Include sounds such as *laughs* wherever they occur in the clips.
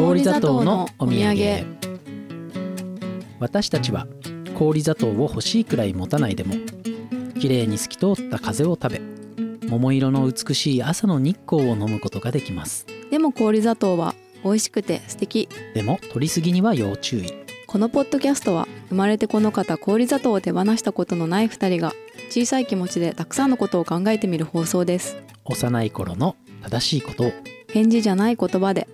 氷砂糖のお土産。私たちは氷砂糖を欲しいくらい持たないでもきれいに透き通った風を食べ桃色の美しい朝の日光を飲むことができます。でも氷砂糖は美味しくて素敵。でも取りすぎには要注意。このポッドキャストは生まれてこの方氷砂糖を手放したことのない2人が小さい気持ちでたくさんのことを考えてみる放送です。幼い頃の正しいことを。返事じゃない言葉で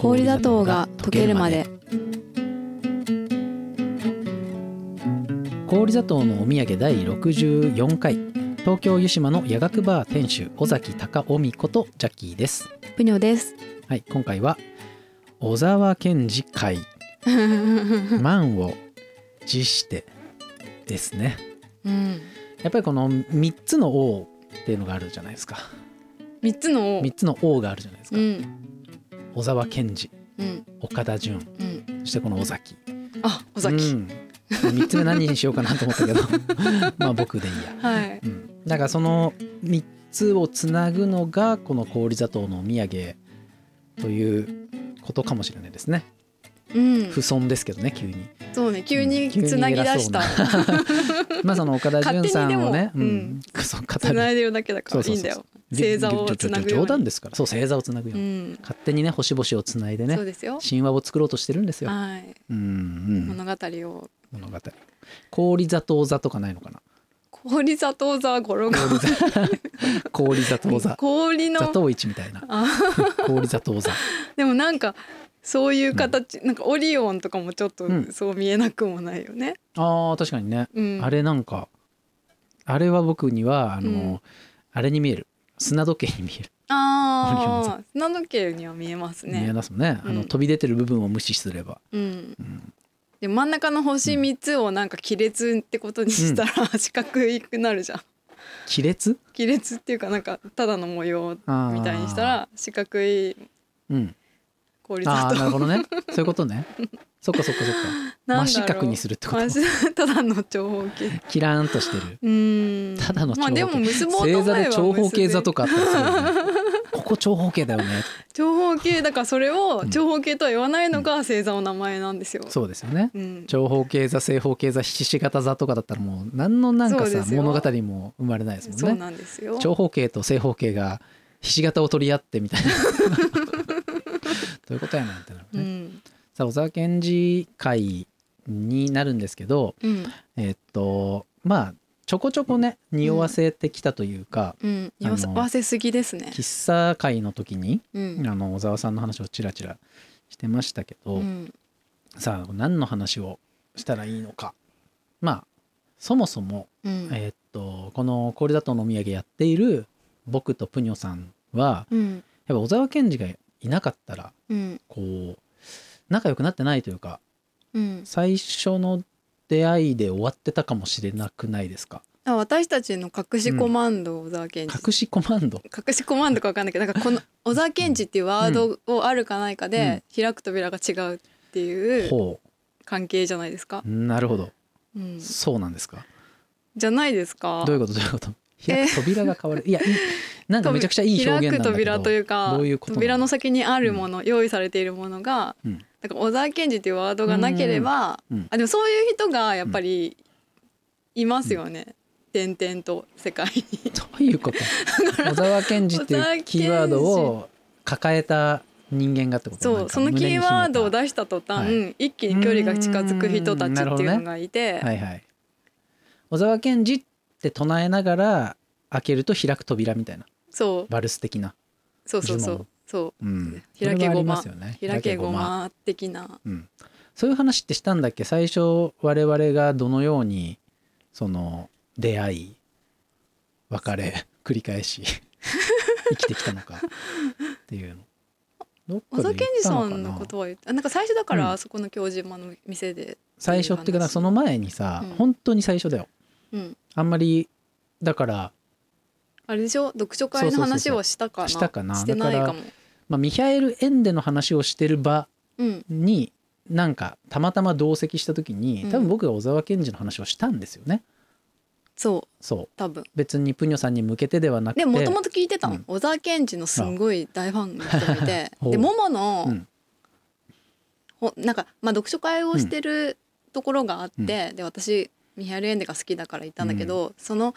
氷砂糖が溶けるまで。氷砂糖のお土産第64回。東京湯島の夜学バー店主尾崎隆臣美ことジャッキーです。ぷにょです。はい今回は小沢健二会。*laughs* 満を持してですね。うん。やっぱりこの3つの O っていうのがあるじゃないですか。3つの3つの O があるじゃないですか、うん小沢健二うん。岡田准うん。そしてこの尾崎。あ尾崎、うん、3つ目何にしようかなと思ったけど。*laughs* まあ僕でいいや、はい。うん、だからその3つをつなぐのがこの氷砂糖のお土産ということかもしれないですね。うん。不損ですけどね急に。そうね急に急につなぎ出した。偉 *laughs* まあその岡田准さんをね勝手にでもうん。*laughs* そう語つなるいでるだけだからいいんだよ星座をつなぐ冗談ですからそう星座をつなぐよ、うん勝手にね星々をつないでねそうですよ神話を作ろうとしてるんですよ、はいうんうん、物語を物語氷砂糖座とかないのかな氷砂糖座ゴロゴロ氷砂糖座氷の砂糖市みたいな氷砂糖座でもなんかそういう形、なんかオリオンとかもちょっとそう見えなくもないよね。あー確かにね、うん、あれなんかあれは僕にはあの、うんあれに見える砂時計に見える、ああ砂時計には見えます見えね。ますね、あのうん。飛び出てる部分を無視すれば、うん。うんで真ん中の星三つをなんか亀裂ってことにしたら、四角いくなるじゃん。亀裂？亀裂っていうかなんかただの模様みたいにしたら四角いうん氷砂糖。ああなるほどね *laughs* そういうことねそっかそっかそっか真四角にするってことただの長方形。キラーンとしてるうん。ただの長方形まあでも結ぼうと座で長方形座とか。かあったりするよねここ長方形だよね長方形だからそれをうん長方形とは言わないのが星座の名前なんですよ。そうですよねうん。長方形座正方形座ひし形座とかだったらもう何のなんかさ物語も生まれないですもんねそうなんですよ。長方形と正方形がひし形を取り合ってみたいなどういうことやねんってなるね、うん。さあ小沢健二会になるんですけどうん。えっとまあちょこちょこね匂わせてきたというか、うん。あの合わせすぎですね。喫茶会の時に、うん。あの小沢さんの話をちらちらしてましたけど、うん。さあ何の話をしたらいいのかまあそもそも、うん。えーっとこの氷砂糖のお土産やっている僕とプニョさんはうん。やっぱ小沢健二がいなかったらうん。こう仲良くなってないというかうん。最初の出会いで終わってたかもしれなくないですか？あ私たちの隠しコマンド小沢健二。隠しコマンド？隠しコマンドかわかんないけど、なんかこの *laughs* 小沢健二っていうワードをあるかないかで開く扉が違うっていうほ関係じゃないですか？うなるほどうん。そうなんですか？じゃないですか？どういうこと？どういうこと？開く扉が変わる、いや *laughs* なんかめちゃくちゃいい表現なんだけど。開く扉というか扉の先にあるもの、用意されているものが、うん。だから小沢健二っていうワードがなければ、あでもそういう人がやっぱりいますよね、点々と世界に。どういうこと？小沢健二っていうキーワードを抱えた人間がってこと？そうそのキーワードを出出した途端、はい。一気に距離が近づく人たちっていうのがいて、はいはい。小沢健二って唱えながら開けると開く扉みたいな。そう。バルス的な。そうそうそう。そう。ん。う開けごま。ね。開けごま的な。うん、そういう話ってしたんだっけ？最初我々がどのようにその出会い別れ繰り返し *laughs* 生きてきたのか。っていうの。小沢健二さんのなことは言った。なんか最初だかうん。らあそこの京島の店で、最初っていうかその前にさ、うん。本当に最初だようん、あんまりだから、あれでしょ？読書会の話をしたかな？したかな？してないかも。まあ、ミヒャエル・エンデの話をしてる場うん。になんかたまたま同席した時にうん。多分僕が小沢健二の話をしたんですよね、そう。そう。多分。別にプニョさんに向けてではなくて。でももともと聞いてたの、うん。小沢健二のすんごい大ファンの人がいて。*laughs* でモモのうん。ほなんかまあ読書会をしてるところがあって、で私ミハエル・エンデが好きだから行ったんだけど、その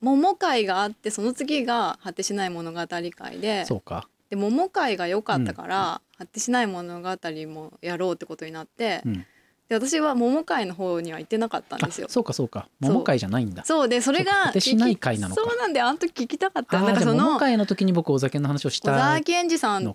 桃会があってその次が果てしない物語会でそうか。で桃会が良かったから、果てしない物語もやろうってことになって、うん。で私は桃会の方には行ってなかったんあですよ。そうかそうか。桃会じゃないんだ。そう。でそれがしない会なのか。そうなんであの時聞きたかった。なんかその桃会の時に僕お酒の話をし小沢た健二さんの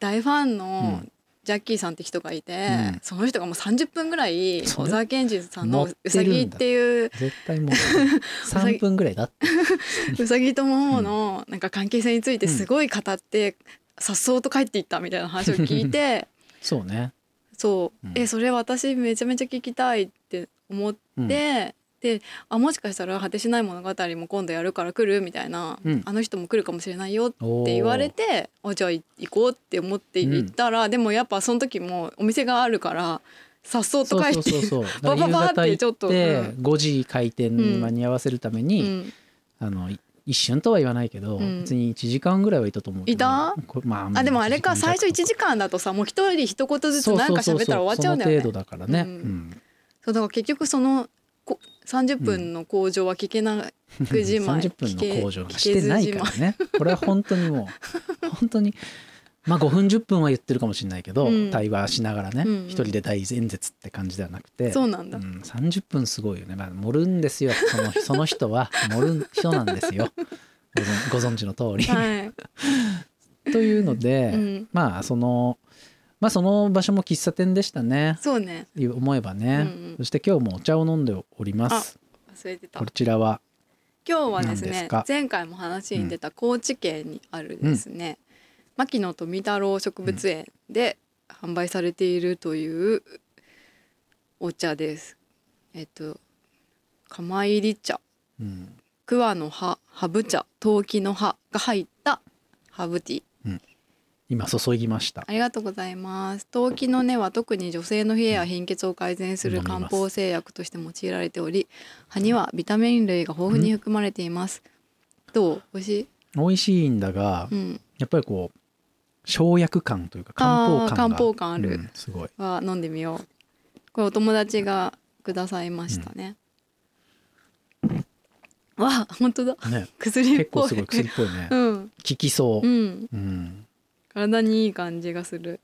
大ファンうのんジャッキーさんって人がいて、うん。その人がもう30分ぐらい小沢健二さんのうさぎっていう絶対もう *laughs* 3分ぐらいだ *laughs* うさぎと桃のなんか関係性についてすごい語ってさっそうと帰っていったみたいな話を聞いて *laughs* そうね。そう、うん。えそれ私めちゃめちゃ聞きたいって思って、うんであもしかしたら果てしない物語も今度やるから来るみたいな、うん。あの人も来るかもしれないよって言われてあじゃあ行こうって思って行ったら、でもやっぱその時もお店があるからさっそうと帰って *laughs* バババってちょっと夕方行ってうん。5時開店に間に合わせるために、うん。あのい一瞬とは言わないけど、うん。別に1時間ぐらいはいたと思う。いた？まあでもあれか1最初1弱時間だとさもう一人一言ずつそうなんか喋ったら終わっちゃうんだよね。その程度だからね、ううんん。そうだから結局そのこ30分の工場は聞けなく自慢、30分の工場してない。からねこれは本当にもう *laughs* 本当にまあ5分10分は言ってるかもしれないけど、うん。対話しながらね、うん。うん一人で大演説って感じではなくて。そうなんだ。ん、30分すごいよね、まあ、盛るんですよ。その *laughs* その人は盛る人なんですよ。ご存ご存知の通り。はい、*laughs* というので、うん、まあそのまあその場所も喫茶店でしたね。そうね。思えばね、うんうん。そして今日もお茶を飲んでおります。忘れてた。こちらは？今日はですね前回も話に出た高知県にあるですね、牧野富太郎植物園で販売されているというお茶です。えっと釜入り茶。うん。桑の葉ハブ茶陶器の葉が入ったハーブティー今注ぎました。ありがとうございます。陶器の根は特に女性の冷えや貧血を改善する漢方製薬として用いられており葉にはビタミン類が豊富に含まれています。どう？美味しい？美味しいんだが、うん。やっぱりこう生薬感というか漢方感漢方感ある。うんすごい。は飲んでみよう。これお友達がくださいましたね、わあ本当だ。ね。薬っぽい。結構すごい薬っぽいね。うん。効きそう。う、ん。うん体にいい感じがする。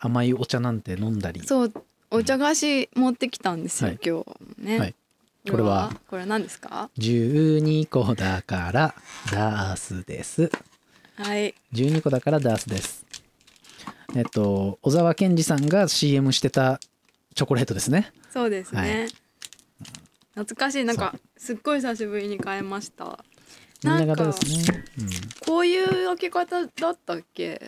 甘いお茶なんて飲んだり。そうお茶菓子持ってきたんですよ、はい。今日ね、はい。これはこれは何ですか？12個だからダースです。はい。12個だからダースです。えっと小沢健二さんが CM してたチョコレートですね。そうですね、はい。懐かしい。なんかすっごい久しぶりに買いましたななんか型ですねこういう開け方だったっけ？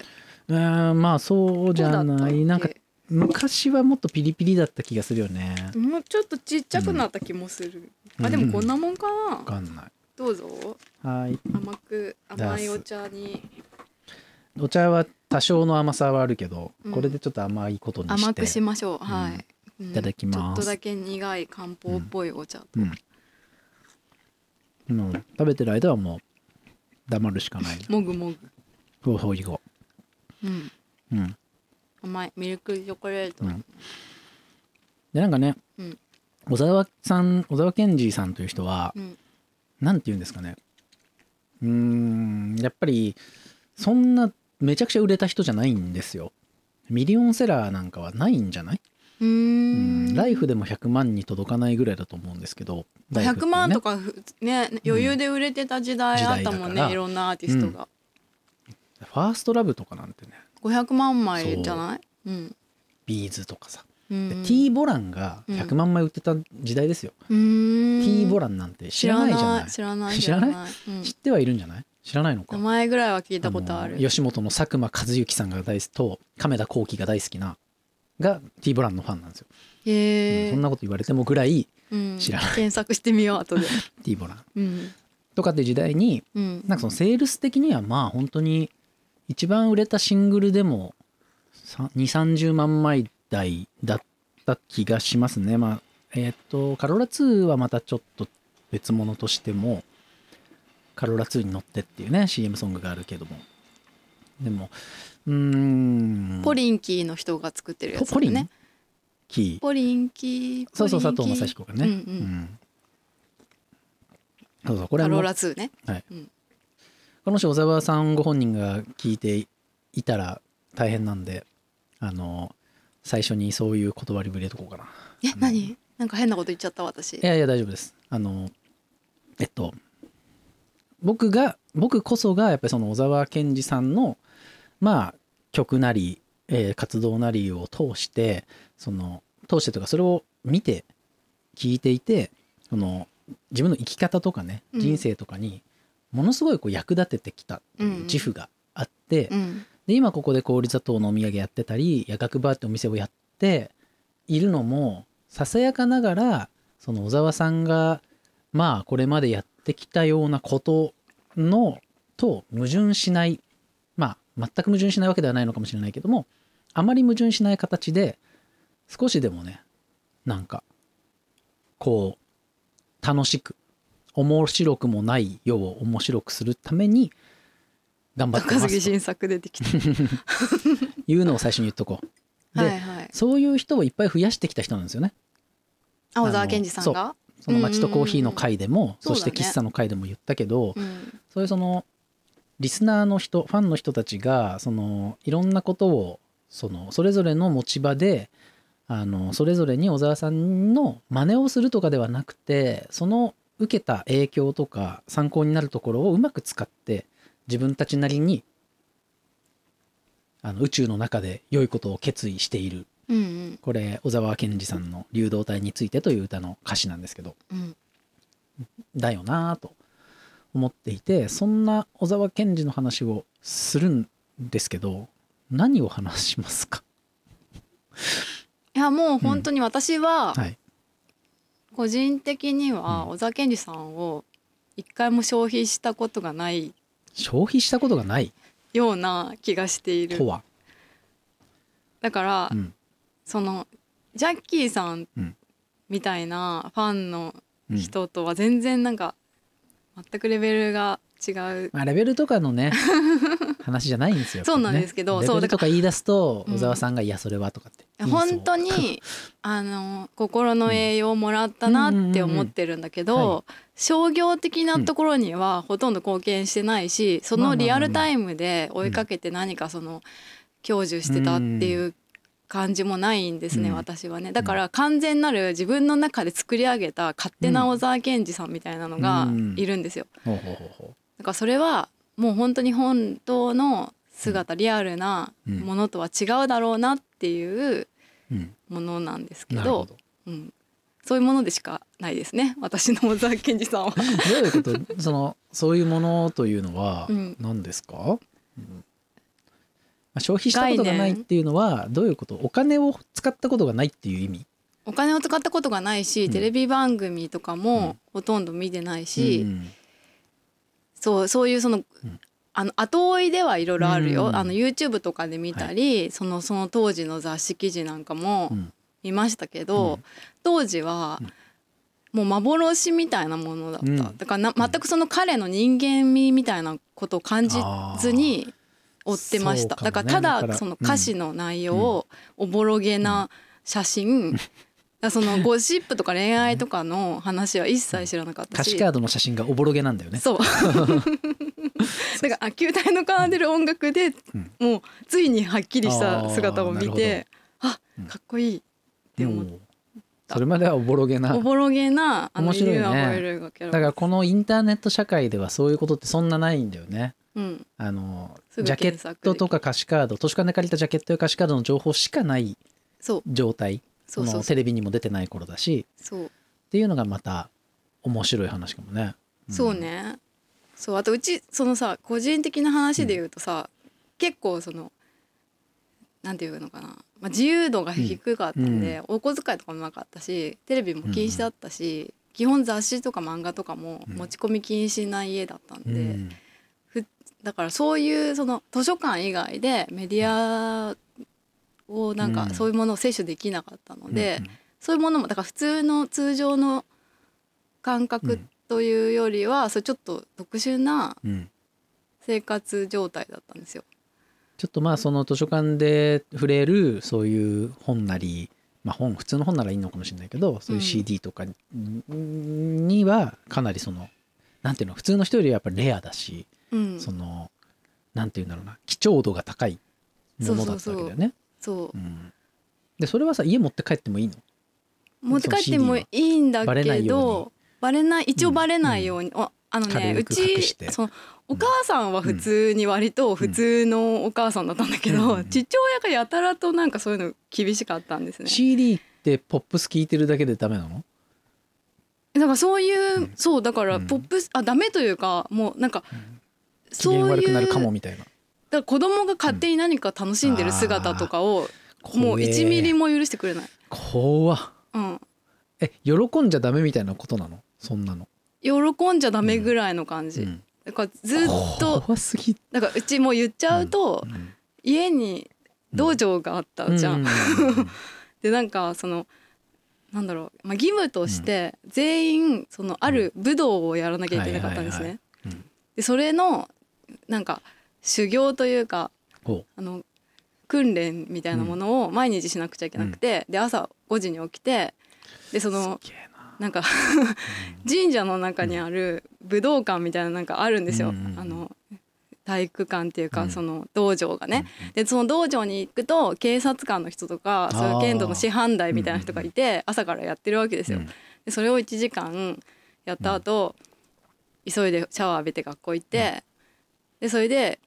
うんあーまあそうじゃない。なんか昔はもっとピリピリだった気がするよね。もうちょっとちっちゃくなった気もする、うん。あでもこんなもんかわな、かんない。どうぞ。はい。甘く甘いお茶に。お茶は多少の甘さはあるけど、うん。これでちょっと甘いことにして甘くしましょう、はい、うん。いただきます。ちょっとだけ苦い漢方っぽいお茶、うん食べてる間はもう黙るしかない。もぐもぐ、ほうほういこうん、ううん。甘い。ミルクチョコレート、うん。でなんかね、うん。小沢さん小沢健二さんという人は、うん。なんて言うんですかね。うーんやっぱりそんなめちゃくちゃ売れた人じゃないんですよ。ミリオンセラーなんかはないんじゃない、うーうんん LIFE でも100万に届かないぐらいだと思うんですけど LIFE って100いうね万とかふね余裕で売れてた時代あったもんね、時代だからいろんなアーティストが、 First Love とかなんてね。500万枚じゃない？う。ん。 B'z とかさ、うんで T ボランが100万枚売ってた時代ですよ、うーん。T ボランなんて知らないじゃない。知らない。知らないうん。知ってはいるんじゃない？知らないのか。名前ぐらいは聞いたことある。の吉本の佐久間一行さんが大好きと亀田光輝が大好きなが T ボランのファンなんですよ、へえうんそんなこと言われてもぐらいうん。知らない。検索してみよう後で。*laughs* T ボラン。うん。とかって時代にうん。なんかそのセールス的にはまあ本当に一番売れたシングルでも2 3 0万枚台だった気がしますね。まあえっ、とカローラ2はまたちょっと別物としてもカローラ2に乗ってっていうね CM ソングがあるけども。でもうーん。ポリンキーの人が作ってるやつだポポリン？よねキー。ポリンキーそうそう佐藤正彦がね、うんうん。そうそうこれも。カローラ2ね。この人小沢さんご本人が聞いていたら大変なんであの最初にそういう断りぶり入れとこうかな。え何？なんか変なこと言っちゃった私。いやいや大丈夫です。あのえっと僕が僕こそがやっぱりその小沢健二さんのまあ曲なり、えー活動なりを通してその通してとかそれを見て聞いていてその自分の生き方とかねうん。人生とかにものすごいこう役立ててきた自負があって、うん。で今ここで氷砂糖のお土産やってたり夜学バーってお店をやっているのもささやかながらその小沢さんがまあこれまでやってきたようなことのと矛盾しないまあ全く矛盾しないわけではないのかもしれないけどもあまり矛盾しない形で少しでもねなんかこう楽しく面白くもない世を面白くするために頑張ってますと。高杉晋作出てきた。*laughs* いうのを最初に言っとこう。で、はいはい。そういう人をいっぱい増やしてきた人なんですよね。あ小沢健二さんが？その街とコーヒーの会でも、うん。そして喫茶の会でも言ったけど、うん。そういうそのリスナーの人ファンの人たちがそのいろんなことをそのそれぞれの持ち場であのそれぞれに小沢さんの真似をするとかではなくてその受けた影響とか参考になるところをうまく使って自分たちなりにあの宇宙の中で良いことを決意している。うんうん。これ小沢健二さんの「流動体について」という歌の歌詞なんですけど。うん。だよなぁと思っていてそんな小沢健二の話をするんですけど何を話しますか？いやもう本当に私ははい。個人的にはうん。小沢健二さんを一回も消費したことがない消費したことがない？ような気がしている。とは、だから、うん。そのジャッキーさんうん。みたいなファンのうん。人とは全然なんか全くレベルが違う。まあ、レベルとかのね *laughs* 話じゃないんですよ。そうなんですけどね。レベルとか言い出すとうん。小沢さんが「いやそれは」とかって。う本当にあの心の栄養をもらったなって思ってるんだけど、商業的なところにはほとんど貢献してないし、そのリアルタイムで追いかけて何かその享受してたっていう感じもないんですね、うん。私はね。だから完全なる自分の中で作り上げた勝手な小沢健二さんみたいなのがいるんですよ。ほうほうほうほだからそれはもう本当に本当の姿、リアルなうん。ものとは違うだろうなっていうう、うん、ものなんですけどなるほど。うん、そういうものでしかないですね私の小沢健二さんは。どういうこと？そのそういうものというのはうん。何ですか、うん。まあ消費したことがないっていうのはどういうこと？お金を使ったことがないっていう意味？お金を使ったことがないし、うん。テレビ番組とかうん。もほとんど見てないし、うんそうそういうその,、ん。あの後追いではいろいろあるよ、うん。あの YouTube とかで見たり、そのその当時の雑誌記事なんかもうん。見ましたけど、うん。当時はもう幻みたいなものだった、うん。だからな全くその彼の人間味みたいなことを感じずに追ってました、ね。だからただその歌詞の内容をおぼろげな写真、そのゴシップとか恋愛とかの話は一切知らなかったし。歌詞カードの写真がおぼろげなんだよね。そう。*laughs* だからあ球体の奏でる音楽でうん。もうついにはっきりした姿を見てあうんかっこいいって思っうん。それまではおぼろげなおぼろげなあの面白いねだからこのインターネット社会ではそういうことってそんなないんだよね。うん。あのすぐジャケ検索ットとか歌詞カード図書館で借りたジャケットや歌詞カードの情報しかないそう。状態そのテレビにも出てない頃だし。そう。っていうのがまた面白い話かもね。ん。そう。ね。そうあとうちそのさ個人的な話で言うとさ、結構そのなんていうのかな、まあ、自由度が低かったんで、お小遣いとかもなかったしテレビも禁止だったし、基本雑誌とか漫画とかもうん。持ち込み禁止な家だったんで、うん。だからそういうその図書館以外でメディアをなんうん。かそういうものを摂取できなかったので、うんそういうものもだから普通の通常の感覚というよりは、それちょっと特殊なうん。生活状態だったんですよ。ちょっとまあその図書館で触れるそういう本なり、まあ、本普通の本ならいいのかもしれないけどそういう CD とかにはかなりそのなんていうの普通の人よりはやっぱりレアだし、うん。そのなんていうんだろうな貴重度が高いものだったわけだよね。そう。うん。でそれはさ家持って帰ってもいいの？持って帰ってもいいんだバレないようけどバレない一応バレないように、ああのね軽くうち隠して。そのお母さんは普通に割と普通のお母さんだったんだけど、うん。父親がやたらとなんかそういうの厳しかったんですね。CD ってポップス聞いてるだけでダメなの？だからそういう、うん。そうだからうん。ポップス、あダメというかもうなんか、機そういう嫌悪くなるかもみたいな。だから子供が勝手に何か楽しんでる姿とかを、もう怖え1ミリも許してくれない。怖っ。うん。え喜んじゃダメみたいなことなの？そんなの。喜んじゃダメぐらいの感じ、うん。だからずっと怖すぎだからうちもう言っちゃうと、うん。家に道場があったじゃん。うう *laughs* でなんかそのなんだろう、まあ、義務として全員そのある武道をやらなきゃいけなかったんですね。うん。でそれのなんか修行というかほあの訓練みたいなものを毎日しなくちゃいけなくて、で朝5時に起きてでそうのな。なんか神社の中にある武道館みたいななんかあるんですよ、うんうんうん。あの体育館っていうか、うん。その道場がね、うんうん。でその道場に行くと警察官の人とかそういう剣道の師範代みたいな人がいて朝からやってるわけですよ。うん。でそれを1時間やった後、急いでシャワー浴びて学校行って、でそれで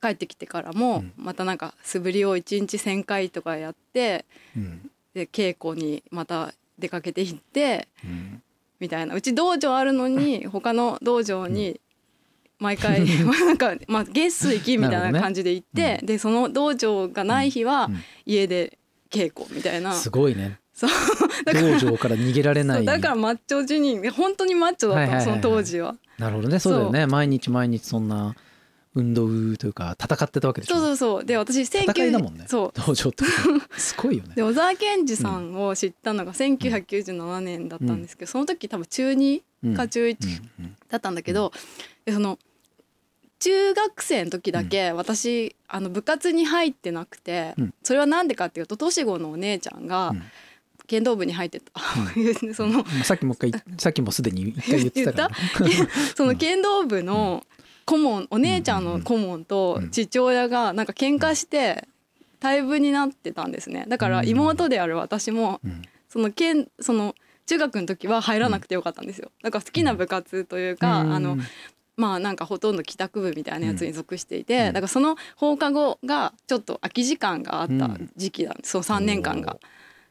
帰ってきてからもうん。またなんか素振りを1日1,000回とかやってうん。で稽古にまた出かけていってうん。みたいな。うち道場あるのに他の道場に毎回 *laughs* なんか、まあ、月水金みたいな感じで行って、でその道場がない日はうん。家で稽古みたいな、すごいね。そう。だから道場から逃げられない。だからマッチョ辞任本当にマッチョだったはいはいその当時は。なるほどね。そうだよね。毎日毎日そんな運動というか戦ってたわけでしょ？そうそうそう。で私戦いだもんね。そう。道場ってすごいよね。で小沢健二さんを知ったのが1997年だったんですけど、その時多分中2うんか中1うんうんだったんだけど、でその中学生の時だけ私、あの部活に入ってなくて、うん。それはなんでかっていうと年子のお姉ちゃんがうん。剣道部に入ってた、*laughs* そのまあさっきもう一回さっきもすでに一回言ってたその剣道部の顧問お姉ちゃんの顧問と父親がなんか喧嘩して退部になってたんですね。だから妹である私もうん。その剣その中学の時は入らなくてよかったんですよ。だから好きな部活というか、うん。あのまあなんかほとんど帰宅部みたいなやつに属していて、うん。だからその放課後がちょっと空き時間があった時期なんです、その3年間が。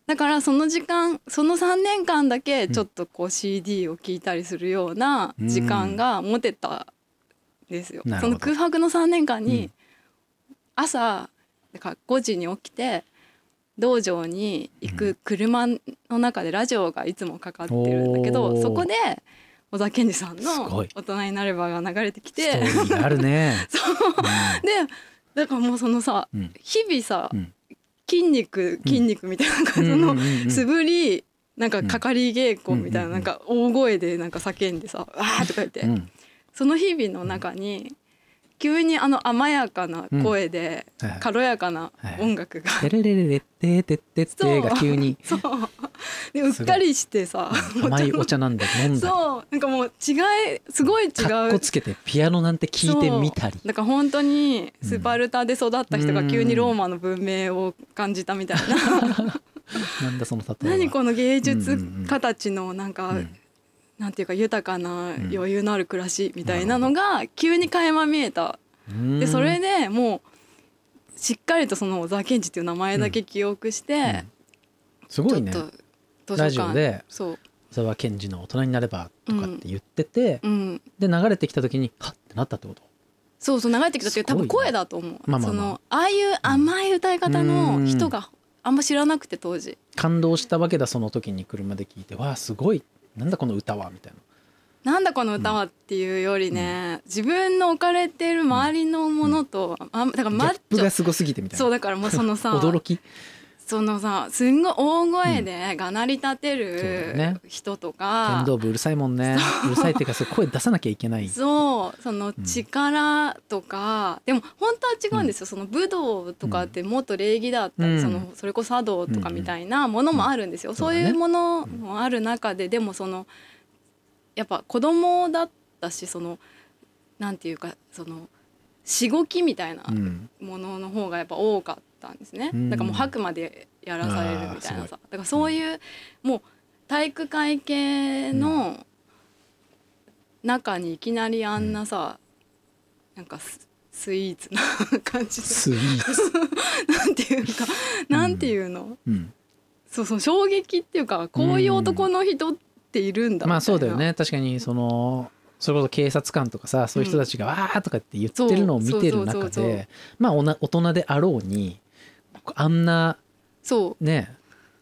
だからその時間その3年間だけちょっとこう CD を聴いたりするような時間が持てたんですよ。その空白の3年間に朝だから5時に起きて道場に行く車の中でラジオがいつもかかってるんだけど、おー。そこで小田健二さんすのごい「大人になれば」が流れてきて。あるね。*laughs* でだからもうそのさうん。日々さうん。筋肉筋肉みたいな感じのうんうんうんうん。素振りなんかかかり稽古みたいうんななんか大声でなんか叫んでさ「わー」とか言ってうんその日々の中に急にあの甘やかな声で軽やかな音楽が。テレレレレテテテテが急にそうでうっかりしてさ甘いお茶なんだ飲んだりそうなんかもう違いすごい違かっこうつけてピアノなんて聞いてみたりだから本当にスパルタで育った人が急にローマの文明を感じたみたいななんだその例えは何この芸術家たちのなんか、うんなんていうか豊かな余裕のある暮らしみたいなのが急に垣間見えた。うん。でそれでもうしっかりとその小沢健二っていう名前だけ記憶して、すごいね。ラジオで小沢健二の大人になればとかって言ってて、うん。で流れてきた時にハッてなったってこと？そうそう流れてきたっていう多分声だと思う、まあまあまあ。そのああいう甘い歌い方の人があんま知らなくて当時。感動したわけだその時に車で聞いて。わあすごいなんだこの歌はみたいな。なんだこの歌はっていうよりね、自分の置かれてる周りのものと、あだからマッチョ。がすごすぎてみたいな。そうだからもうそのさ *laughs* 驚きそのさすんごい大声でがなり立てる人とか。剣、道部うるさいもんね。う。るさいっていうかそう声出さなきゃいけない。そう。そのうん。力とか、でも本当は違うんですよ、その武道とかってもっと礼儀だったり、うん。そのそれこそ茶道とかみたいなものもあるんですよ、そういうものもある中ででもそのやっぱ子供だったしそのなんていうかそのしごきみたいなうん。ものの方がやっぱ多かったんですね、うん。だからもう吐くまでやらされるみたいなさ。だからそういうもう体育会系の中にいきなりあんなさ、なんかススイーツな感じで。スイーツ、*laughs* なんていうかなんていうの、うん、そうそう衝撃っていうかこういう男の人っているんだまあそうだよね。確かにそのそれこそ警察官とかさそういう人たちが「わー」とかって言ってるのを見てる中でまあおな大人であろうにあんなそね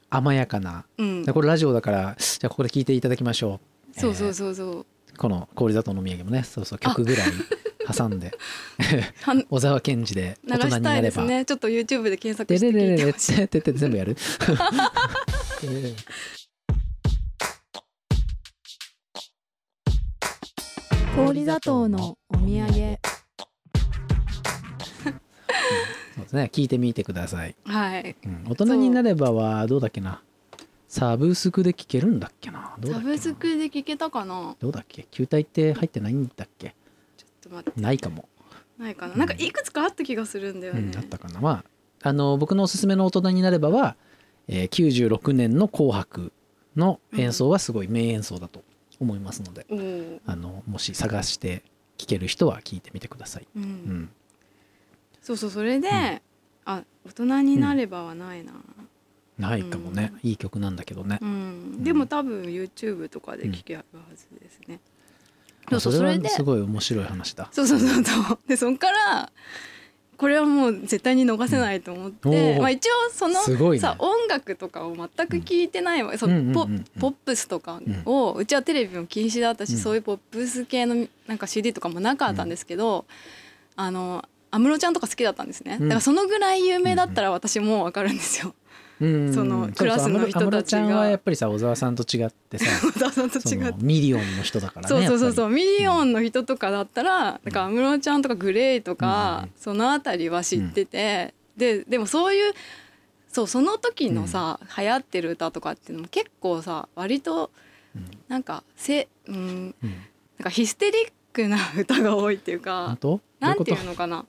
甘やかな。う、うん。で、これラジオだからじゃあここで聞いていただきましょう。そうそうえそうそう。ーこの氷砂糖のお土産もねそうそう曲ぐらい挟んで。*laughs* 小沢健二で流大人したいですになればね。ちょっと YouTube で検索でして聞いてほしい。てって全部やるでれれれ氷砂糖のお土産そうですね。聞いてみてください、はい。うん、大人になればはどうだっけな。サブスクで聞けるんだっけな。サブスクで聞けたかな。どうだっけ。球体って入ってないんだっけ。ちょっと待って。ないかも、ないかな。なんかいくつかあった気がするんだよね、うん、あったかな。まああの僕のおすすめの大人になればは、えー96年の「紅白」の演奏はすごい名演奏だと思いますので、おー。あのもし探して聴ける人は聞いてみてください、うん。うん、そうそうそれで、うん。あ大人になればはないな、ないかもね、いい曲なんだけどね。う、ん。でも多分 YouTube とかで聞けるはずですね、まあそうそうそれですごい面白い話だ。そうそうそうそう。でそっからこれはもう絶対に逃せないと思って、まあ、一応そのさ音楽とかを全く聞いてないわ、そポうんポップスとかを、うちはテレビも禁止だったし、うん。そういうポップス系のなんか CD とかもなかったんですけど、あの安室ちゃんとか好きだったんですね、うん。だからそのぐらい有名だったら私もう分かるんですよ。うん。そのクラスの人たちが。安室ちゃんはやっぱりさ小沢さんと違ってさ *laughs* 小沢さんとそ違って。のミリオンの人だからねそうそうそうそう。ミリオンの人とかだったらなんか安室ちゃんとか GLAY とか、うん。そのあたりは知ってて、ででもそういうそうその時のさ、流行ってる歌とかっていうのも結構さ割となんかせ、うん、うんうん。なんかヒステリックな歌が多いっていう本かなんていうのかな、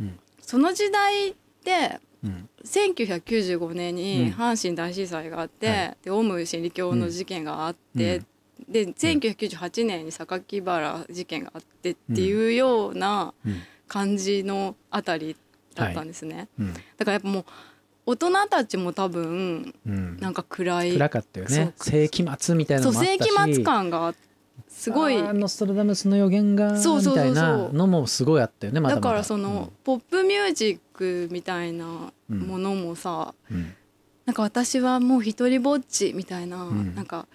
うん。その時代ってうん。1995年うん。に阪神大震災があって、はでオウム真理教の事件があって、で1998年に榊原事件があってっていうようなうん。感じのあたりだったんですね、うん。だからやっぱもう大人たちも多分うん。なんか暗い。暗かったよね。世紀末みたいなそう世紀末感がすごい。ノストラダムスの予言がそうそうそうそう。みたいなのもすごいあったよねまだまだ。だからその、ポップミュージックみたいなものもさ、うん。うんなんか私はもう一人ぼっちみたいな、ん。なんか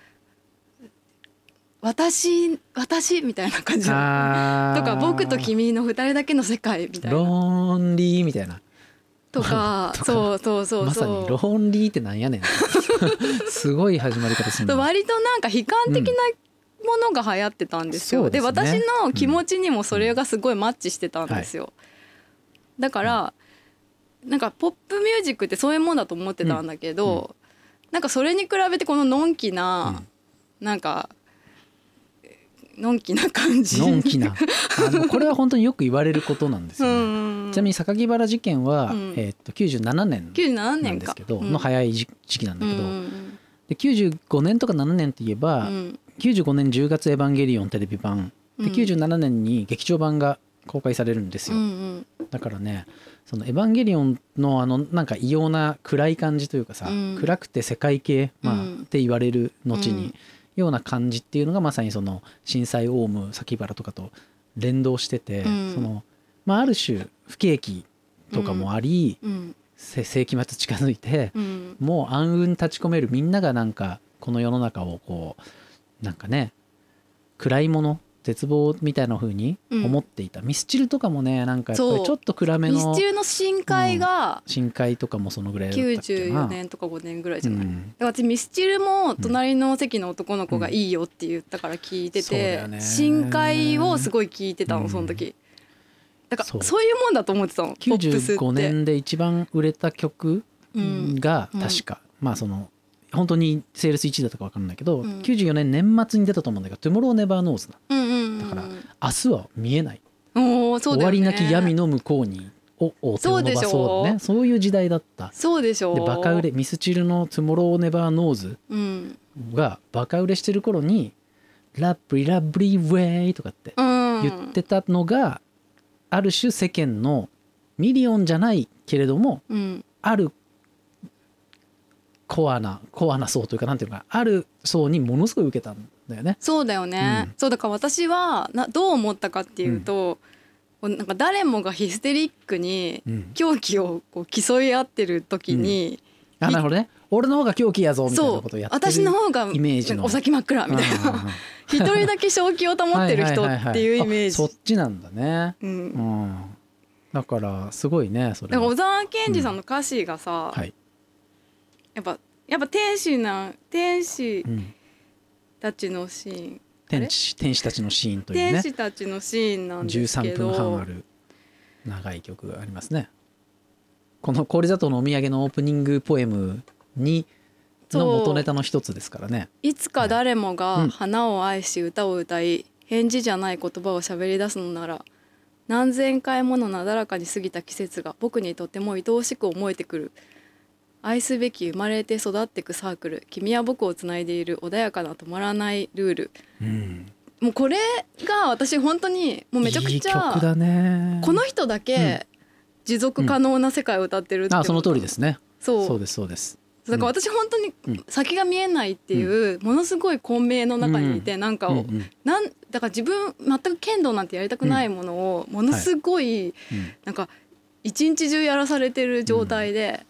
私私みたいな感じとか僕と君の二人だけの世界みたいロなーンリーみたいな。とか *laughs* とか。そうそうそうまさにそうローンリーってなんやねん。*laughs* すごい始まり方するな割となんか悲観的なものが流行ってたんですよ。そうでで私の気持ちにもそれがすごいマッチしてたんですよ。だから、なんかポップミュージックってそういうもんだと思ってたんだけど、なんかそれに比べてこののんきな、なんかのんきな感じ。のんきな。*laughs* これは本当によく言われることなんですうよね、ん。ちなみに榊原事件は、うん。えーっと97年97なんですけど、うんの早い時時期なんだけど、うんで95年とか7年って言えば、うん95年10月「エヴァンゲリオン」テレビ版でうん。97年に劇場版が公開されるんですうよ、ん。だからねその「エヴァンゲリオン」のあのなんか異様な暗い感じというかさ、うん。暗くて世界系、まあうん。って言われる後に、うん。ような感じっていうのがまさにその震災オウム榊原とかと連動してて、うん。そのまあ、ある種不景気とかもあり、世紀末近づいて、うん。もう暗雲立ち込めるみんながなんかこの世の中をこうなんかね暗いものっ絶望みたいな風に思っていた、ミスチルとかもねなんかやっぱりちょっと暗めのミスチルの深海が深海とかもそのぐらいだったっけな94年とか5年ぐらいじゃない、うん。私ミスチルも隣の席の男の子がいいよって言ったから聞いてて、よね。深海をすごい聞いてたうん。のその時。だからそそうういうもんだと思ってたのポップスって。95年で一番売れた曲うん。がうん。確か、まあその本当にセールス1位だったか分かんないけど、うん。94年年末に出たと思うんだけど「 Tomorrow Never Knows だから明日は見えない、ね。終わりなき闇の向こうにをを手を伸ばそうだね。そういう時代だった。そうでしょでバカ売れミスチルの「 Tomorrow Never Knows うん。がバカ売れしてる頃に「 Lovely Lovely Way」とかってうん。言ってたのが、ある種世間のミリオンじゃないけれどもうん。あるコアなコアな層というかなんていうかある層にものすごい受けたんだよね。そうだよね、うん。そうだから私はなどう思ったかっていうと、こうなんか誰もがヒステリックにうん、狂気をこう競い合ってる時に、あなるほどね。俺の方が狂気やぞみたいなことをやってる私の方がイメージのお先真っ暗みたいな。な *laughs* 一人だけ正気を保ってる人っていうイメーそっジ。ちなんだね。ううん。ん、だからすごいねそれ小沢健二さんの歌詞がさ、はい。やっぱやっぱ天使な天使うん、たちのシーン、天使天使たちのシーンというね。天使たちのシーンなんですけ13ど分半ある長い曲がありますね。この氷砂糖のお土産のオープニングポエムにの元ネタの一つですからね。いつか誰もうがん花を愛し歌を歌い返事じゃない言葉を喋り出すのなら何千回ものなだらかに過ぎた季節が僕にとても愛おしく思えてくる愛すべき生まれて育ってくサークル君は僕をつないでいる穏やかな止まらないルール。うん、もうこれが私本当にもうめちゃくいいちゃ曲だね。この人だけ持続可能な世界を歌ってるって思ったあその通りですね。そう。そうですそうです。だから私本当にうん。先が見えないっていうものすごい混迷の中にいてなんかをうんうん。なんだから自分全く剣道なんてやりたくないものをものすごい。うん。なんか一日中やらされてる状態で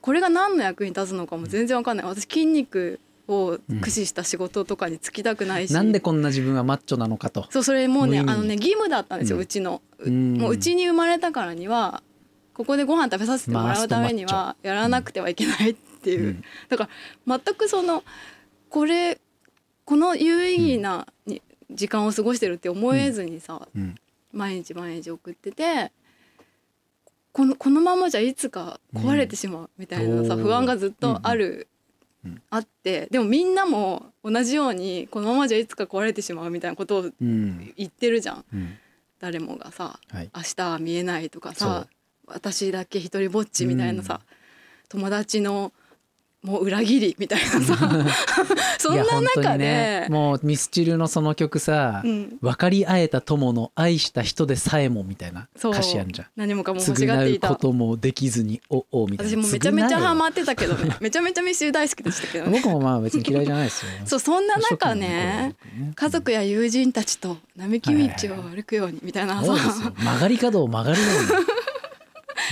これが何の役に立つのかも全然わかんない。私筋肉を駆使した仕事とかに就きたくないし。なんでこんな自分はマッチョなのかと。そうそれもうねあのね義務だったんですようん。うちの。ううん。もううちに生まれたからにはここでご飯食べさせてもらうためにはやらなくてはいけないっていう。うん。だから全くそのこれこの有意義なに時間を過ごしてるって思えずにさ、うん。毎日毎日送っててこのこのままじゃいつか壊れてしまうみたいなさ、う？ん不安がずっとある、あってでもみんなも同じようにこのままじゃいつか壊れてしまうみたいなことをうん。言ってるじゃん。うん。誰もがさはい。明日は見えないとかさ私だけ一人ぼっちみたいなさ、友達のもう裏切りみたいなさ。*laughs* そんな中で、にねもうミスチルのその曲さ、うん、分かり合えた友の愛した人でさえもみたいな歌詞あるじゃん。何もかも欲しがっ償ていうたこともできずにおおみたいな。私もめちゃめちゃハマっってたけどね。めちゃめちゃミスチル大好きでしたけどね。僕もまあ別に嫌いじゃないですよ。そうそんな中ね家族や友人たちと並木道を歩くようにみたいなそうですよ。曲がり角を曲がるように。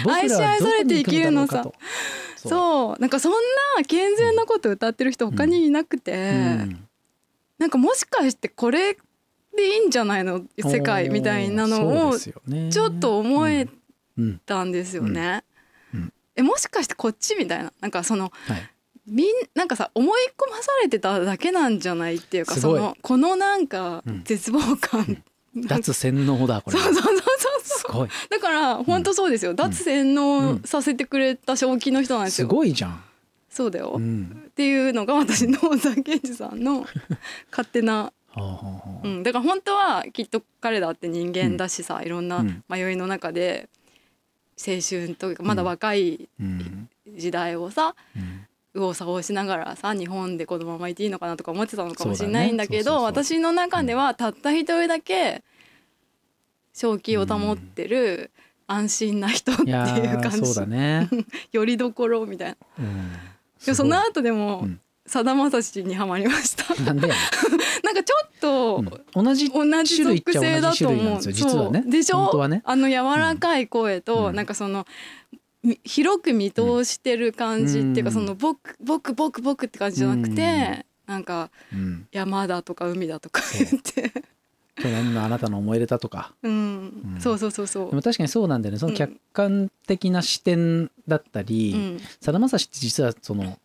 愛し愛されて生きるのさ僕らはどこに行くんだろうかとそう。なんかそんな健全なこと歌ってる人他にいなくて、うん。なんかもしかしてこれでいいんじゃないの世界みたいなのをちょっと思えうんたんですよね。うん。うん。えもしかしてこっちみたいな？なんかそのはい。みんなんかさ思い込まされてただけなんじゃないっていうかそのこのなんかうん。絶望感、なん。か脱洗脳だこれ。そうそうごい。だから本当そうですよ、脱洗脳させてくれた正気の人なんですすよ、ごいじゃん、そうだよ、っうん、ていうのが私の小沢健二さんの *laughs* 勝手な、うん、だから本当はきっと彼だって人間だしさ、いろんなうん。迷いの中で青春というかまだ若いうん時代をさ、うん。右往左往しながらさ日本でこのままいていいのかなとか思ってたのかもしれないんだけどね。私の中ではたった一人だけ正気を保ってる安心な人っていう感じ、そうだね、*laughs* よりどころみたいな。うん、でその後でもうん。さだまさしにはまりました。なんでやね *laughs* なんかちょっと、んうん。同じ同じ種類っちゃ属性だ同じ種類なんと思う。ですよ実はね。でしょ？ね。あの柔らかい声と、うん。なんかそのみ広く見通してる感じっていうか、うん。その僕僕僕僕って感じじゃなくて、なんかうん。山だとか海だとか言って去年のあなたの思い出だとか。うん、うん。そうそうそうそう。でも確かにそうなんだよね。そのうん。客観的な視点だったり、うん。さだまさしって実はその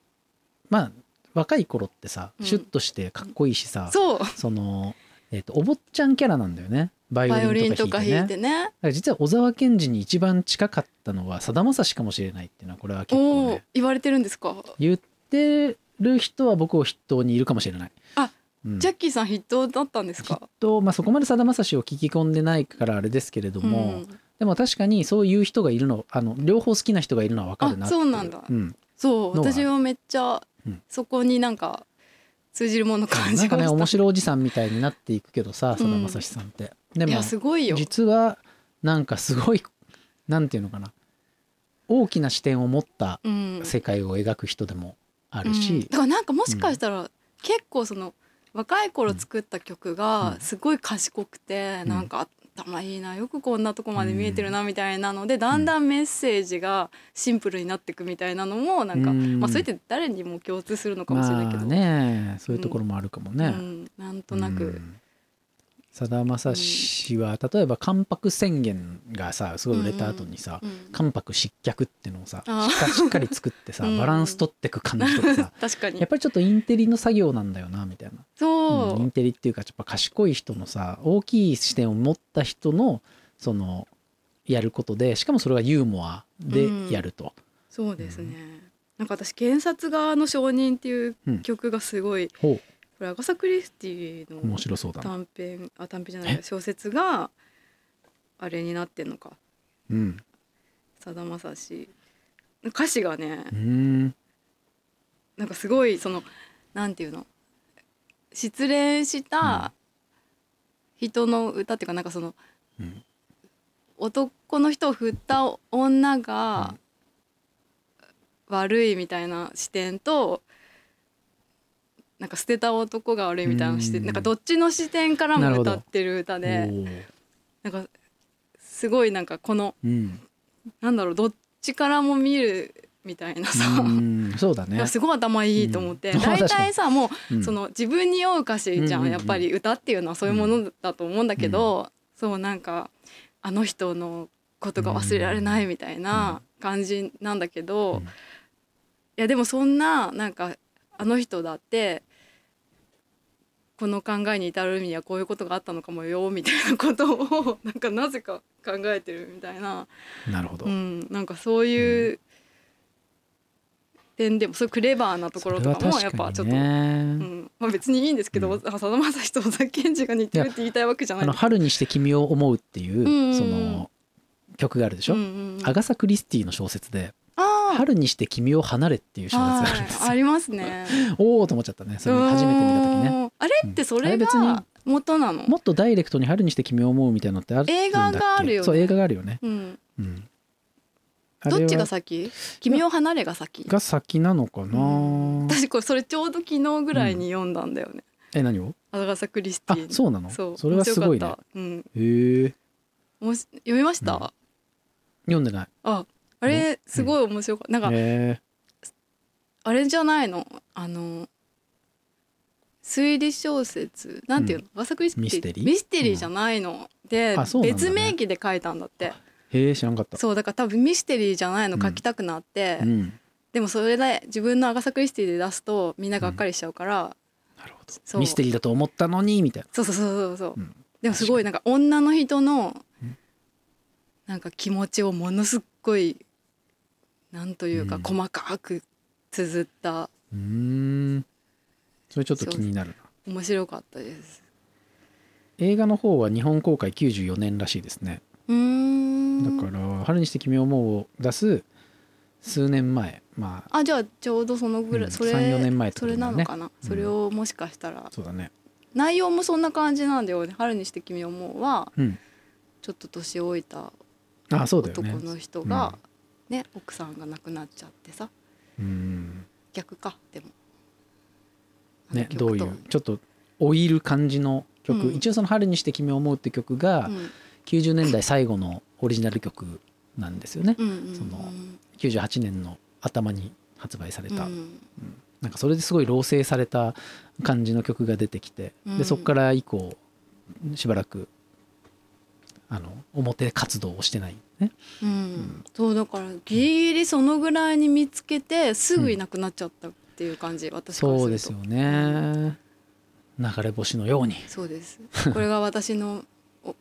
まあ若い頃ってさうん。シュッとしてかっこいいしさ、そう。その、えー、とお坊ちゃんキャラなんだよね。バイオオリンとか弾いてね。ねだから実は小沢健二に一番近かったのはさだまさしかもしれないっていうのはこれは結構ね言われてるんですか、言ってる人は僕を筆頭にいるかもしれない。あうん、ジャッキーさん筆頭だったんですか？と、まあ、そこまでさだまさしを聞き込んでないからあれですけれども、うん。でも確かにそういう人がいるのあの両方好きな人がいるのは分かるなってそうなんだ。うん、そうのは私はめっちゃうん。そこになんか通じるもの感なんかね面白いおじさんみたいになっていくけどささだうんまさしさんって。でもいやすごいよ。実はなんかすごいなんていうのかな。大きな視点を持ったうん。世界を描く人でもあるうん。しだ、からなんかもしかしたら結構その若い頃作った曲がすごい賢くてうん。なんか頭いいなよくこんなとこまで見えてるなみたいなのでだんだんメッセージがシンプルになっていくみたいなのもなんかうん。まあそれって誰にも共通するのかもしれないけど。まあねそういうところもあるかもね。うん。なんとなくうんさだまさしは例えば関白宣言がさすごい売れた後にさ、うん関白失脚っていうのをさしっかり作ってさ *laughs* うんバランス取ってく感じとかさ *laughs* 確かに。やっぱりちょっとインテリの作業なんだよなみたいな、そう、うんインテリっていうかやっぱ賢い人のさ大きい視点を持った人のそのやることでしかもそれはユーモアでやると、そうですね、なんか私「検察側の証人」っていううん。曲がすごい、ほこれアガサ・クリスティう面の白そうだな、短編あ短編じゃない小説があれになってんのか。うん。さだまさし。歌詞がねん。なんかすごいそのなんていうの？失恋した人の歌っていうかなんかそのうん。男の人を振った女が悪いみたいな視点となんか捨てた男が悪いみたいな視点うん。なんかどっちの視点からも歌ってる歌でなんかすごいなんかこのうん。なんだろうどっちからも見るみたいなさ、うん。そうだね。すごい頭いいと思って、うん。大体さ *laughs* もううん。その自分に酔う歌詞じゃん、やっぱり歌っていうのはそういうものだと思うんだけど、そうなんかあの人のことが忘れられないみたいな感じなんだけど、うん。いやでもそんななんかあの人だってこの考えに至るにはこういうことがあったのかもよみたいなことをなんかなぜか考えてるみたいな、なるほど、うん、なんかそういう点でもそういうクレバーなところとかもやっぱちょっと。ねうん。まあ、別にいいんですけど、うん。さだまさしと小田健二が似てるって言いたいわけじゃないあの春にして君を思うっていう、うん。うんうんその曲があるでしょ、うんうんうん。アガサ・クリスティの小説で「あー春にして君を離れ」っていう小説があるんですよ。はいありますね。*laughs* おおと思っちゃったねそれ初めて見た時ね。うんあれってそれ別にが元なの？もっとダイレクトに「春にして君を思う」みたいなのってある映画があるよねそう映画があるよね。うん。うん、どっちが先？君を離れが先？が先なのかな、うん私これそれちょうど昨日ぐらいに読んだんだよね。え何を？アガサクリステあィの。そうなの？そう。れはすごいね。うん。へえ読みました？うん読んでないあ、あれすごい面白かった。なんかへえあれじゃないの？あの推理小説。なんていうの、アガサクミステリー？ミステリー？じゃないの、うなんだね。別名義で書いたんだって。へえ知らんかった。そうだから多分ミステリーじゃないの書きたくなって、うん。でもそれで自分のアガサクリスティで出すとみんながっかりしちゃうから、なるほど。ミステリーだと思ったのにみたいそうそうそうそうそう、な、うん。でもすごいなんか女の人のうん。なんか気持ちをものすっごいなんというかうん。細かく綴った。うーん。それちょっと気になるな。面白かったです。映画の方は日本公開94年らしいですね。うーん。だから「春にして君を思う」を出す数年前。まああじゃあちょうどそのぐらい、うんそれ3-4年前ってそれなのかな、うん。それをもしかしたら。そうだね。内容もそんな感じなんだよね「春にして君を思う」はうん。ちょっと年老いたあそうだよね。男の人が、ね奥さんが亡くなっちゃってさ。うん。逆かでも。ねどういうちょっと老いる感じの曲、うん。一応その「春にして君を思う」って曲がうん。90年代最後のオリジナル曲なんですよね、うんうんうんその98年の頭に発売された、うん。なんかそれですごい老成された感じの曲が出てきて、うん。でそこから以降しばらくあの表活動をしてない。ね。うん、そうだからギリギリそのぐらいに見つけてすぐいなくなっちゃったっていう感じ、私からすると。そうですよね。流れ星のように。そうです。これが私のお考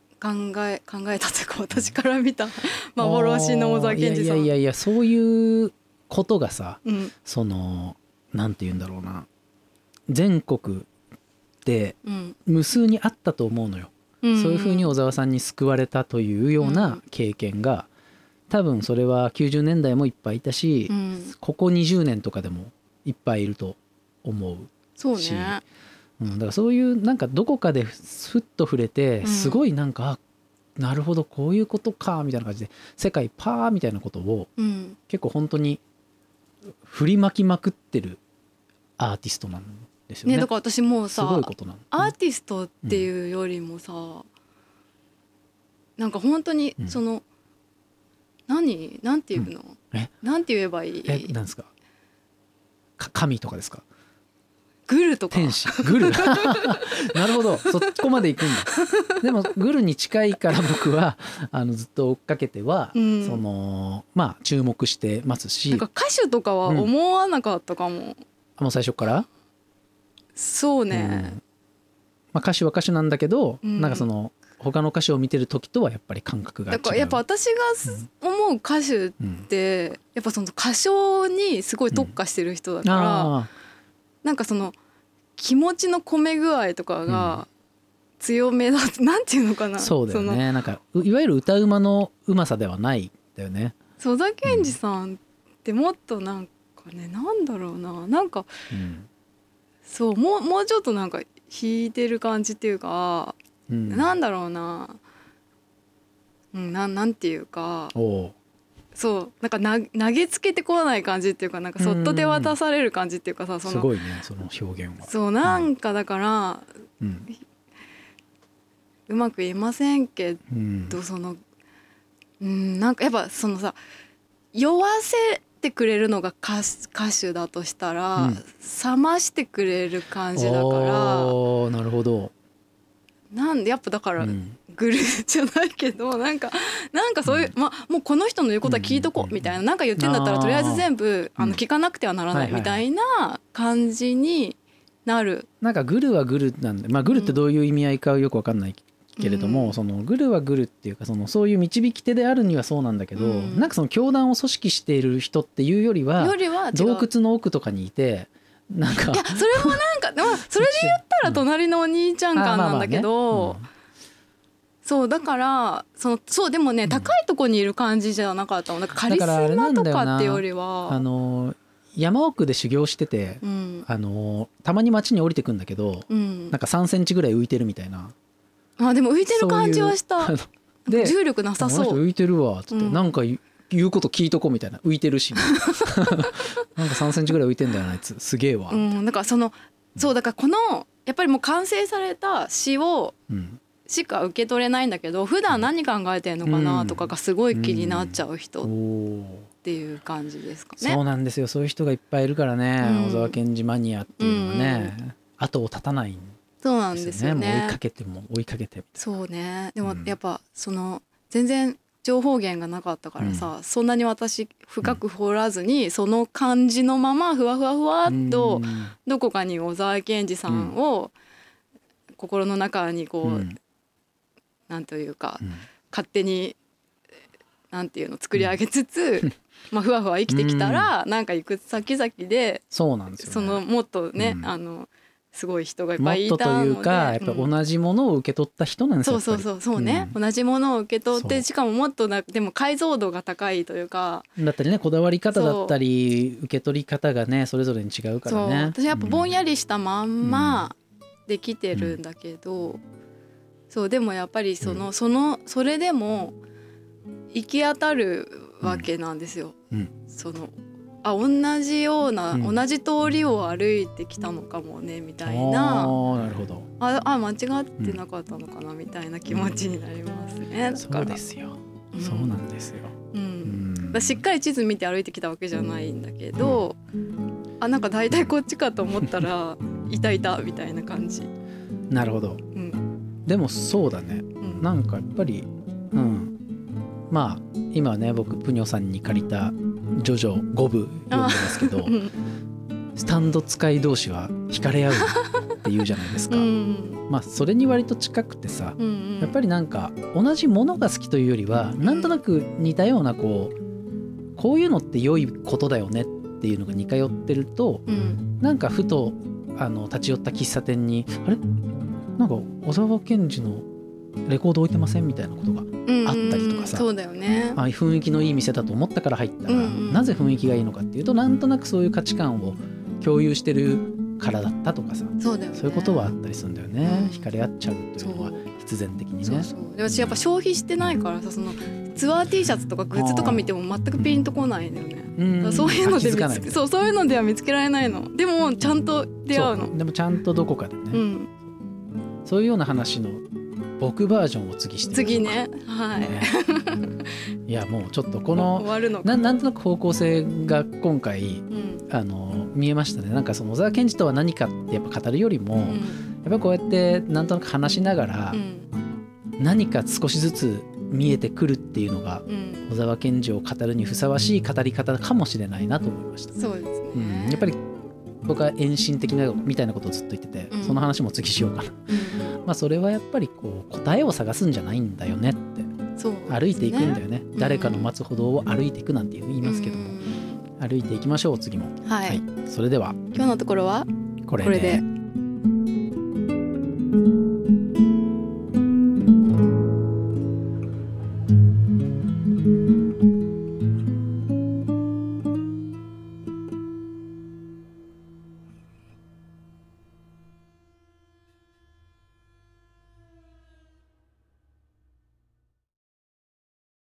え *laughs* 考えたというか私から見た *laughs* 幻の小沢健二さん。いやいやいやいやそういうことがさうん。そのなんて言うんだろうな。全国でうん。無数にあったと思うのよ、うんそういうふうに小沢さんに救われたというような経験が多分それは90年代もいっぱいいたし、うん。ここ20年とかでもいっぱいいると思う、し。そうね。うん、だからそういうなんかどこかでふっと触れてうん。すごいなんか、あなるほどこういうことかみたいな感じで世界パーみたいなことをうん。結構本当に振りまきまくってるアーティストなんですよね。ねだから私もうすさ。アーティストっていうよりもさ、なんか本当にうん。その、何？なんていうの、え？なんて言えばいい？えなんですか？か神とかですか？グルとか。天使。グル？*laughs* なるほど。そこまで行くんだ。でもグルに近いから僕はあのずっと追っかけては、うん。そのまあ注目してますし。なんか歌手とかは思わなかったかも、もう最初から、そううん。ね、まあ、歌手は歌手なんだけど、うん。なんかその他の歌手を見てる時とはやっぱり感覚が違う。だからやっぱ私がす思う歌手っうん。てやっぱその歌唱にすごい特化してる人だから、あなんかその気持ちの込め具合とかが強めだ、*laughs* なんていうのかな。あそうだよのねなんかういわゆる歌うまのうまさではないんだよね、曽田健二さんってもっとなんかねなんだろうな。なんかうんそうもうもうちょっとなんか弾いてる感じっていうか、うん、なんだろうな。うんなんなんていうか。そうなんかな投げつけてこない感じっていうかなんかそっと手渡される感じっていうかさそのすごいねその表現は。そうなんかだから、うん。うまく言えませんけうん。どそのうんなんかやっぱそのさ酔わせてくれるのが歌歌手だとしたら、うん。冷ましてくれる感じだからなるほど、なんでやっぱだから、うん。グルーじゃないけど *laughs* なんかなんかそういう、まあもうこの人の言うことは聞いとこうみたいな。なんか言ってんだったらとりあえず全部あうんの聞かなくてはならないはいはい。みたいな感じになる。なんかグルはグルなんでまあグルってどういう意味合いかはよくわかんないけれども、うん。そのグルはグルっていうかそのそういう導き手であるにはそうなんだけど、うん。なんかその教団を組織している人っていうよりはよりは違う。洞窟の奥とかにいてなんかいやそれもなんか *laughs* でもそれで言ったら隣のお兄ちゃん感なんだけど、そうだからそのそうでもね、ん。高いとこにいる感じじゃなかったもんなんかカリスマとかってよりはあの山奥で修行してて、うんあのたまに町に降りてくんだけど、うん。なんか3センチぐらい浮いてるみたいなあでも浮いてる感じはした。で重力なさそう。人浮いてるわっつって、うん。なんか言うこと聞いとこうみたいな浮いてるしな。*laughs* んか3センチぐらい浮いてんだよなあいつ。すげえわ、うんだからそのそうだからこのやっぱりもう完成された詩をうん。しか受け取れないんだけど普段何考えてんのかなとかがすごい気になっちゃう人おっーていう感じですかそうね。なんですよ。そういう人がいっぱいいるからね、うん。小沢健二マニアっていうのがね、後を絶たないんそうなんでですすよよね追いねか。けても追いかけてみたいそうね。でもうん。やっぱその全然情報源がなかったからさ、そんなに私深く掘らずに、その感じのままふわふわふわなっとうん。どこかに小沢健二さんを心の中にこう、うん。なんというかうん。勝手になんていうの作り上げつつ、*laughs* まあふわふわ生きてきたら、なんか行く先々でそうなんですよ、ね、そのもっとね、うん。あのすごい人がいっもぱいいたのでいうかやっぱうん同じものを受け取った人なんですよそうそうそうそうね、う同じものを受け取ってしかももっとなでも解像度が高いというか、だったりねこだわり方だったり受け取り方がねそれぞれに違うからね。私やっぱぼんやり、りしたまんまできてるんだけど、そうでもやっぱりその、そのそれでも行き当たるわけなんですよ。うん。そのあ同じような、うん。同じ通りを歩いてきたのかもねみたいあなーなるほど。ああ間違ってなかったのかなみたいな気持ちになりますね。だそうですよ、うん。そうなんですよ、ううん。しっかり地図見て歩いてきたわけじゃないんだけど、あなんか大体こっちかと思ったら *laughs* いたいたみたいな感じ。なるほど。うん、でもそうだね。うん。なんかやっぱりうん。まあ今ね僕プニョさんに借りた「ジョジョ5部」読んでますけどうん。スタンド使い同士は惹かれ合うって言うじゃないですか、うん。まあそれに割と近くてさうんやっぱりなんか同じものが好きというよりはなんとなく似たようなこうこういうのって良いことだよねっていうのが似通ってるとうん。なんかふとあの立ち寄った喫茶店にあれ？なんか小沢健二のレコード置いてません？みたいなことがうんあったりとかさ。そうだよね。あ雰囲気のいい店だと思ったから入ったら、なぜ雰囲気がいいのかっていうとなんとなくそういう価値観を共有してるからだったとかさ。そうだよね。そういうことはあったりするんだよね、うん。惹かれ合っちゃうというのは必然的にね。そうそう。で私やっぱ消費してないからさそのツアー T シャツとかグッズとか見ても全くピンとこないんだよね。うん。そういうので。そうそういうのでは見つけられないの。でもちゃんと出会うの。そう。でもちゃんとどこかでね、うん。そういうような話の僕バージョンを次してみ次ね。はい。かねいやもうちょっとこ *laughs* 終のわるのか。ななんとなく方向性が今回うん。あの見えましたね。なんかその小沢健二とは何かってやっぱ語るよりも、やっうんぱりこうやってなんとなく話しながらうん。何か少しずつ見えてくるっていうのがうん。小沢健二を語るにふさわしい語り方かもしれないなと思いました。そうですね。うん、やっぱり僕は遠心的なみたいなことをずっと言ってて、うん、その話も次しようかな、まあそれはやっぱりこう答えを探すんじゃないんだよねって、ね、歩いていくんだよね、誰かの待つ歩道を歩いていくなんて言いますけども、歩いていきましょう次も、はい、はい、それでは。今日のところはこれで。これで。